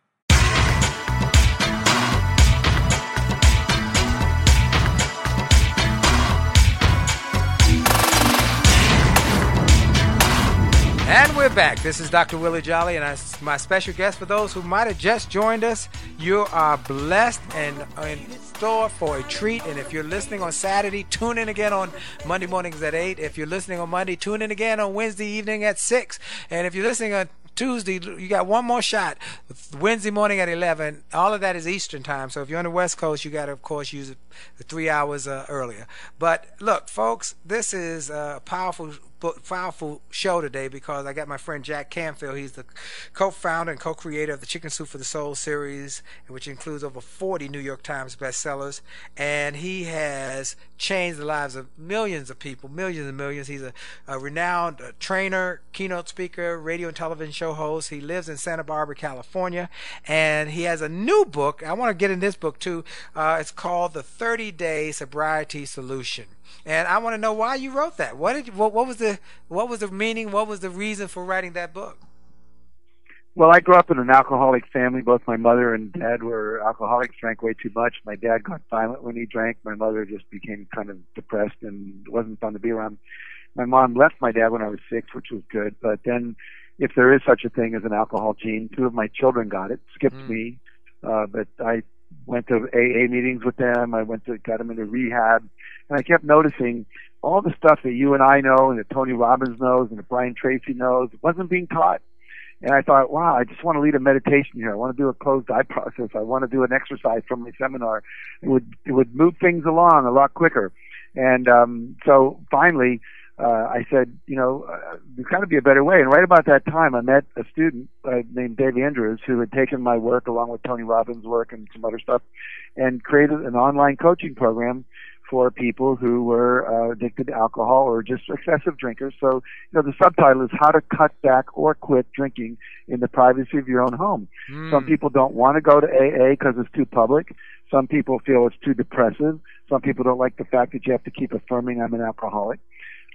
We're back. This is Dr. Willie Jolly, and I, my special guest for those who might have just joined us. You are blessed and in store for a treat. And if you're listening on Saturday, tune in again on Monday mornings at 8. If you're listening on Monday, tune in again on Wednesday evening at 6. And if you're listening on Tuesday, you got one more shot. Wednesday morning at 11. All of that is Eastern time. So if you're on the West Coast, you got to, of course, use it three hours uh, earlier. But look, folks, this is a powerful powerful show today because I got my friend Jack Canfield. He's the co-founder and co-creator of the Chicken Soup for the Soul series, which includes over 40 New York Times bestsellers, and he has changed the lives of millions of people, millions and millions. He's a, a renowned uh, trainer, keynote speaker, radio and television show host. He lives in Santa Barbara, California, and he has a new book. I want to get in this book too. Uh, it's called The 30 Day Sobriety Solution and I want to know why you wrote that. What did what, what was the what was the meaning? What was the reason for writing that book? Well, I grew up in an alcoholic family. Both my mother and dad were alcoholics, drank way too much. My dad got violent when he drank. My mother just became kind of depressed and wasn't fun to be around. My mom left my dad when I was six, which was good. But then, if there is such a thing as an alcohol gene, two of my children got it, skipped mm. me. Uh, but I went to AA meetings with them. I went to got them into rehab, and I kept noticing all the stuff that you and I know, and that Tony Robbins knows, and that Brian Tracy knows, wasn't being taught. And I thought, wow, I just want to lead a meditation here. I want to do a closed eye process. I want to do an exercise from my seminar. It would it would move things along a lot quicker. And um, so finally, uh, I said, you know, uh, there's got to be a better way. And right about that time, I met a student uh, named Dave Andrews who had taken my work along with Tony Robbins' work and some other stuff, and created an online coaching program for people who were uh, addicted to alcohol or just excessive drinkers. So, you know, the subtitle is How to Cut Back or Quit Drinking in the Privacy of Your Own Home. Mm. Some people don't want to go to AA because it's too public. Some people feel it's too depressive. Some people don't like the fact that you have to keep affirming I'm an alcoholic.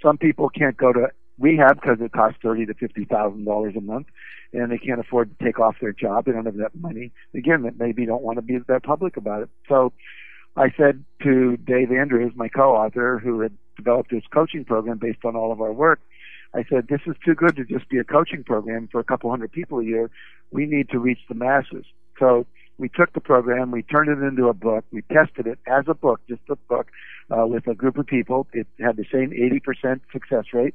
Some people can't go to rehab because it costs thirty to fifty thousand dollars a month, and they can't afford to take off their job. They don't have that money. Again, that maybe don't want to be that public about it. So, I said to Dave Andrews, my co-author, who had developed this coaching program based on all of our work, I said, this is too good to just be a coaching program for a couple hundred people a year. We need to reach the masses. So we took the program, we turned it into a book, we tested it as a book, just a book, uh, with a group of people. It had the same 80% success rate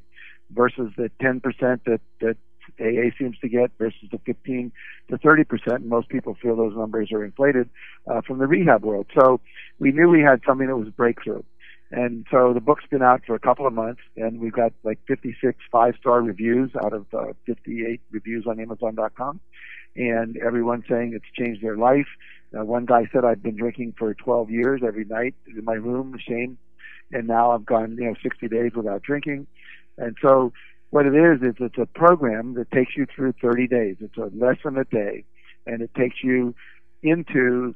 versus the 10% that, that AA seems to get versus the 15 to 30 percent. Most people feel those numbers are inflated uh, from the rehab world. So we knew we had something that was a breakthrough. And so the book's been out for a couple of months, and we've got like 56 five-star reviews out of uh, 58 reviews on Amazon.com, and everyone's saying it's changed their life. Uh, one guy said, "I've been drinking for 12 years every night in my room, shame, and now I've gone, you know, 60 days without drinking." And so what it is is it's a program that takes you through 30 days. It's a lesson a day, and it takes you into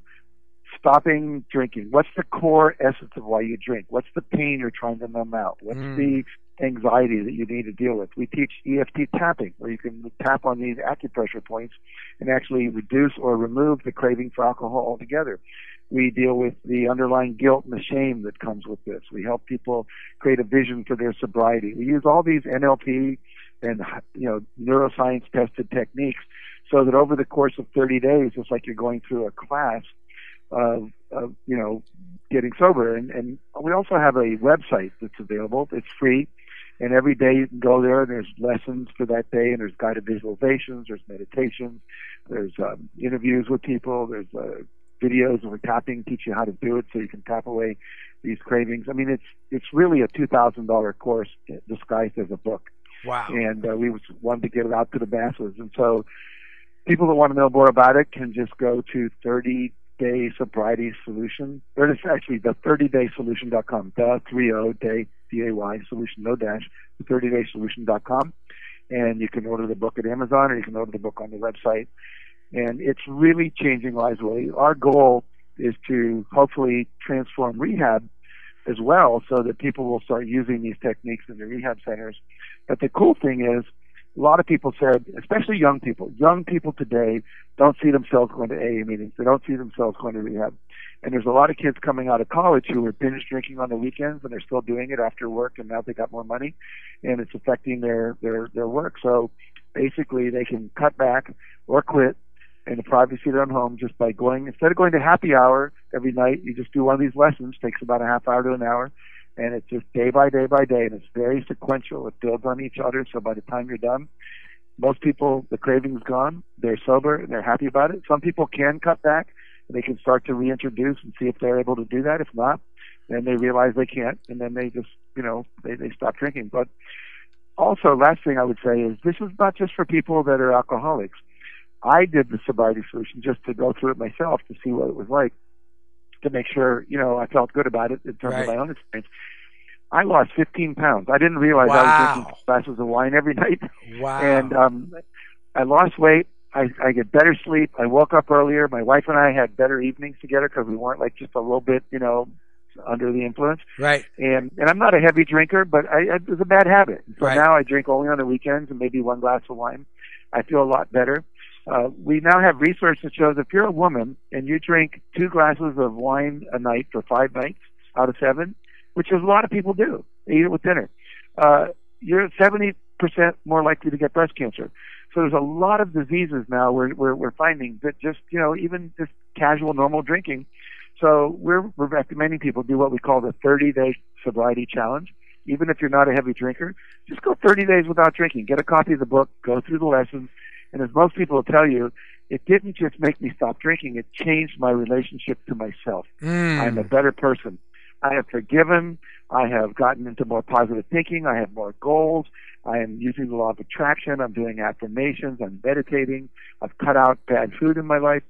stopping drinking. What's the core essence of why you drink? What's the pain you're trying to numb out? What's Mm. the anxiety that you need to deal with? We teach EFT tapping, where you can tap on these acupressure points and actually reduce or remove the craving for alcohol altogether. We deal with the underlying guilt and the shame that comes with this. We help people create a vision for their sobriety. We use all these NLP and you know neuroscience tested techniques so that over the course of 30 days, it's like you're going through a class of, of you know getting sober. And, and we also have a website that's available. It's free. And every day you can go there and there's lessons for that day and there's guided visualizations, there's meditations, there's um, interviews with people, there's uh, videos of tapping, teach you how to do it so you can tap away these cravings. I mean, it's it's really a two thousand dollar course disguised as a book, Wow. and uh, we wanted to get it out to the masses. And so, people that want to know more about it can just go to thirty day sobriety solution. Or it's actually the 30daysolution.com. The 30 day D A Y solution no dash the 30daysolution.com, and you can order the book at Amazon or you can order the book on the website and it's really changing lives. Really, our goal is to hopefully transform rehab as well, so that people will start using these techniques in the rehab centers. But the cool thing is, a lot of people said, especially young people, young people today don't see themselves going to AA meetings. They don't see themselves going to rehab. And there's a lot of kids coming out of college who are binge drinking on the weekends and they're still doing it after work and now they got more money and it's affecting their, their, their work. So basically they can cut back or quit in the privacy of their own home just by going instead of going to happy hour every night, you just do one of these lessons, takes about a half hour to an hour, and it's just day by day by day, and it's very sequential. It builds on each other, so by the time you're done, most people the craving's gone, they're sober, and they're happy about it. Some people can cut back, they can start to reintroduce and see if they're able to do that. If not, then they realize they can't, and then they just you know they they stop drinking. But also, last thing I would say is this is not just for people that are alcoholics. I did the sobriety solution just to go through it myself to see what it was like, to make sure you know I felt good about it in terms Right. of my own experience. I lost 15 pounds. I didn't realize I was drinking glasses of wine every night, Wow. and um, I lost weight. I, I get better sleep. I woke up earlier. My wife and I had better evenings together because we weren't like just a little bit, you know, under the influence right. and and I'm not a heavy drinker, but I, I, it was a bad habit. So Right. now I drink only on the weekends and maybe one glass of wine. I feel a lot better. Uh, we now have research that shows if you're a woman and you drink two glasses of wine a night for five nights out of seven, which is a lot of people do, they eat it with dinner, uh, you're 70% more likely to get breast cancer. So there's a lot of diseases now where we're, we're finding that just, you know, even just casual, normal drinking so we're, we're recommending people do what we call the 30 day sobriety challenge. Even if you're not a heavy drinker, just go 30 days without drinking. Get a copy of the book, go through the lessons, and as most people will tell you, it didn't just make me stop drinking, it changed my relationship to myself. Mm. I'm a better person. I have forgiven. I have gotten into more positive thinking. I have more goals. I am using the law of attraction. I'm doing affirmations. I'm meditating. I've cut out bad food in my life.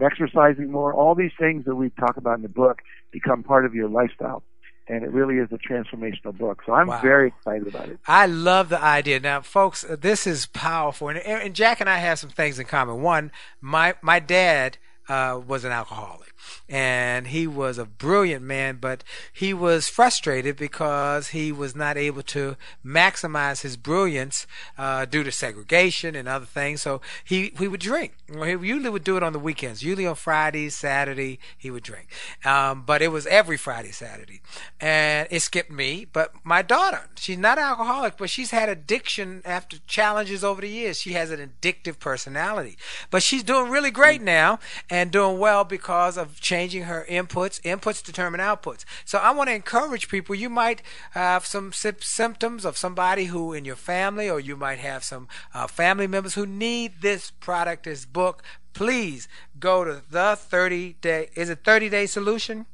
I'm exercising more. All these things that we talk about in the book become part of your lifestyle. And it really is a transformational book. So I'm Wow. very excited about it. I love the idea. Now, folks, this is powerful, and, and Jack and I have some things in common. One, my my dad uh, was an alcoholic, and he was a brilliant man, but he was frustrated because he was not able to maximize his brilliance uh, due to segregation and other things. So he he would drink. Well, he usually would do it on the weekends. Usually on Friday, Saturday, he would drink. Um, but it was every Friday, Saturday, and it skipped me. But my daughter, she's not an alcoholic, but she's had addiction after challenges over the years. She has an addictive personality, but she's doing really great now. and doing well because of changing her inputs. Inputs determine outputs. So I want to encourage people. You might have some symptoms of somebody who in your family, or you might have some uh, family members who need this product, this book. Please go to the 30 day. Is it 30 day solution?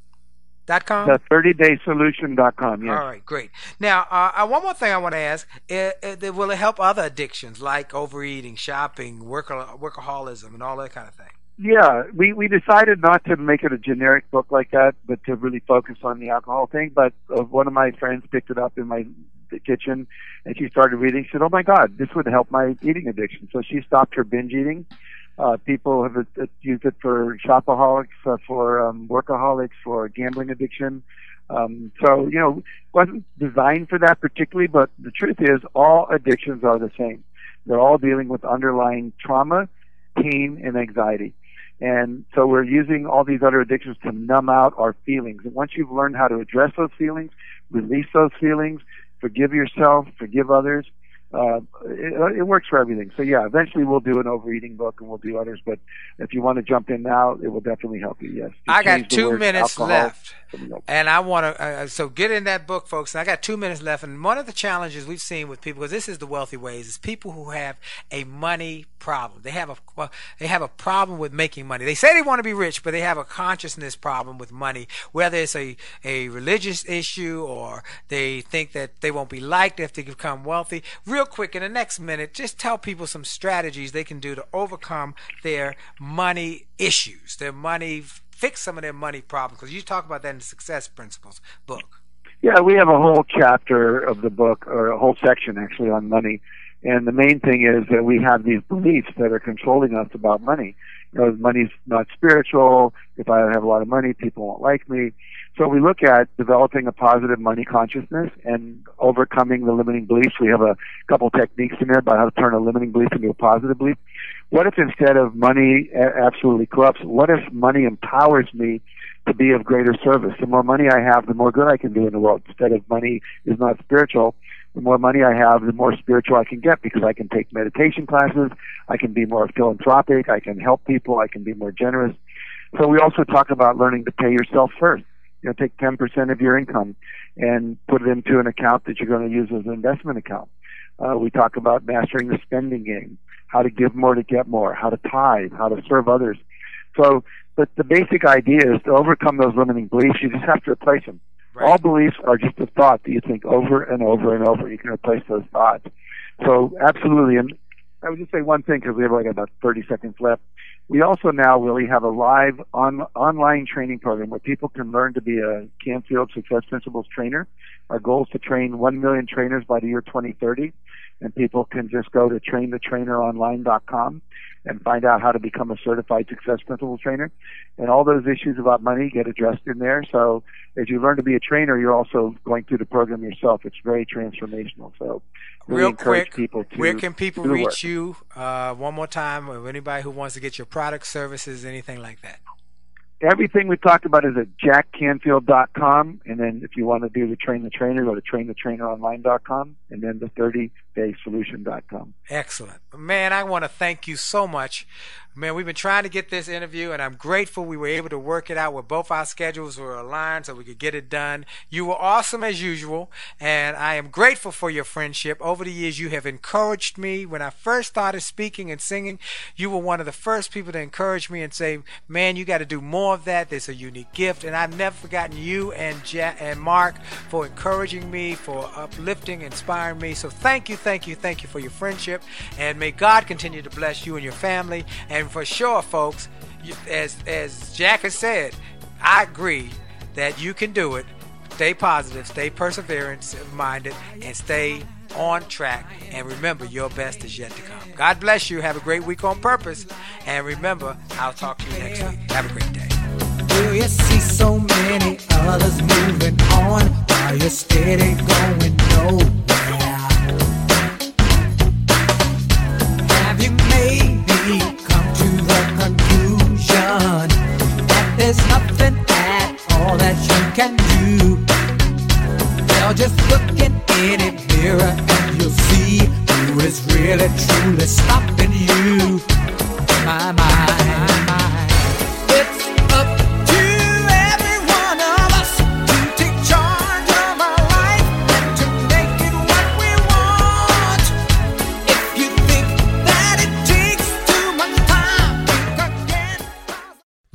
Dot com? The 30daysolution.com, yes. All right, great. Now, uh, one more thing I want to ask. It, it, will it help other addictions like overeating, shopping, workaholism, and all that kind of thing? Yeah, we, we decided not to make it a generic book like that, but to really focus on the alcohol thing. But uh, one of my friends picked it up in my kitchen and she started reading. She said, Oh my God, this would help my eating addiction. So she stopped her binge eating uh, people have uh, used it for shopaholics, uh, for um, workaholics, for gambling addiction. Um, so, you know, wasn't designed for that particularly, but the truth is all addictions are the same. They're all dealing with underlying trauma, pain, and anxiety. And so we're using all these other addictions to numb out our feelings. And once you've learned how to address those feelings, release those feelings, forgive yourself, forgive others, uh, it, it, works for everything. So yeah, eventually we'll do an overeating book and we'll do others. But if you want to jump in now, it will definitely help you. Yes. I got two minutes left, and I want to. Uh, so get in that book, folks. I got two minutes left, and one of the challenges we've seen with people, because this is the wealthy ways, is people who have a money problem. They have a well, they have a problem with making money. They say they want to be rich, but they have a consciousness problem with money. Whether it's a a religious issue or they think that they won't be liked if they become wealthy. Real real quick in the next minute, just tell people some strategies they can do to overcome their money issues, their money, fix some of their money problems. Because you talk about that in the Success Principles book. Yeah, we have a whole chapter of the book, or a whole section actually, on money. And the main thing is that we have these beliefs that are controlling us about money. You know, money's not spiritual. If I have a lot of money, people won't like me. So we look at developing a positive money consciousness and overcoming the limiting beliefs. We have a couple techniques in there about how to turn a limiting belief into a positive belief. What if instead of money absolutely corrupts, what if money empowers me to be of greater service? The more money I have, the more good I can do in the world. Instead of money is not spiritual, the more money I have, the more spiritual I can get because I can take meditation classes, I can be more philanthropic, I can help people, I can be more generous. So we also talk about learning to pay yourself first you know, take 10% of your income and put it into an account that you're going to use as an investment account. Uh, we talk about mastering the spending game, how to give more to get more, how to tithe, how to serve others. So, but the basic idea is to overcome those limiting beliefs. You just have to replace them. Right. All beliefs are just a thought that you think over and over and over. You can replace those thoughts. So, absolutely. And I would just say one thing because we have like about 30 seconds left. We also now really have a live on, online training program where people can learn to be a Canfield Success Principles trainer. Our goal is to train 1 million trainers by the year 2030. And people can just go to trainthetraineronline.com and find out how to become a certified Success Principles trainer. And all those issues about money get addressed in there. So as you learn to be a trainer, you're also going through the program yourself. It's very transformational. So really real quick, people where can people reach you uh, one more time, or anybody who wants to get your products, services, anything like that? Everything we talked about is at jackcanfield.com, and then if you want to do the train the trainer, go to trainthetraineronline.com, and then the 30daysolution.com. Excellent, man. I want to thank you so much Man, we've been trying to get this interview, and I'm grateful we were able to work it out where both our schedules were aligned so we could get it done. You were awesome as usual, and I am grateful for your friendship. Over the years, you have encouraged me. When I first started speaking and singing, you were one of the first people to encourage me and say, Man, you got to do more of that. There's a unique gift. And I've never forgotten you and, and Mark for encouraging me, for uplifting, inspiring me. So thank you, thank you, thank you for your friendship, and may God continue to bless you and your family. And and for sure, folks, as as Jack has said, I agree that you can do it. Stay positive, stay perseverance minded, and stay on track. And remember, your best is yet to come. God bless you. Have a great week on purpose. And remember, I'll talk to you next week. Have a great day. Do you see so many others moving on you're steady going nowhere? Have you maybe there's nothing at all that you can do. Now just look in any mirror and you'll see who is really truly stopping you. My, my,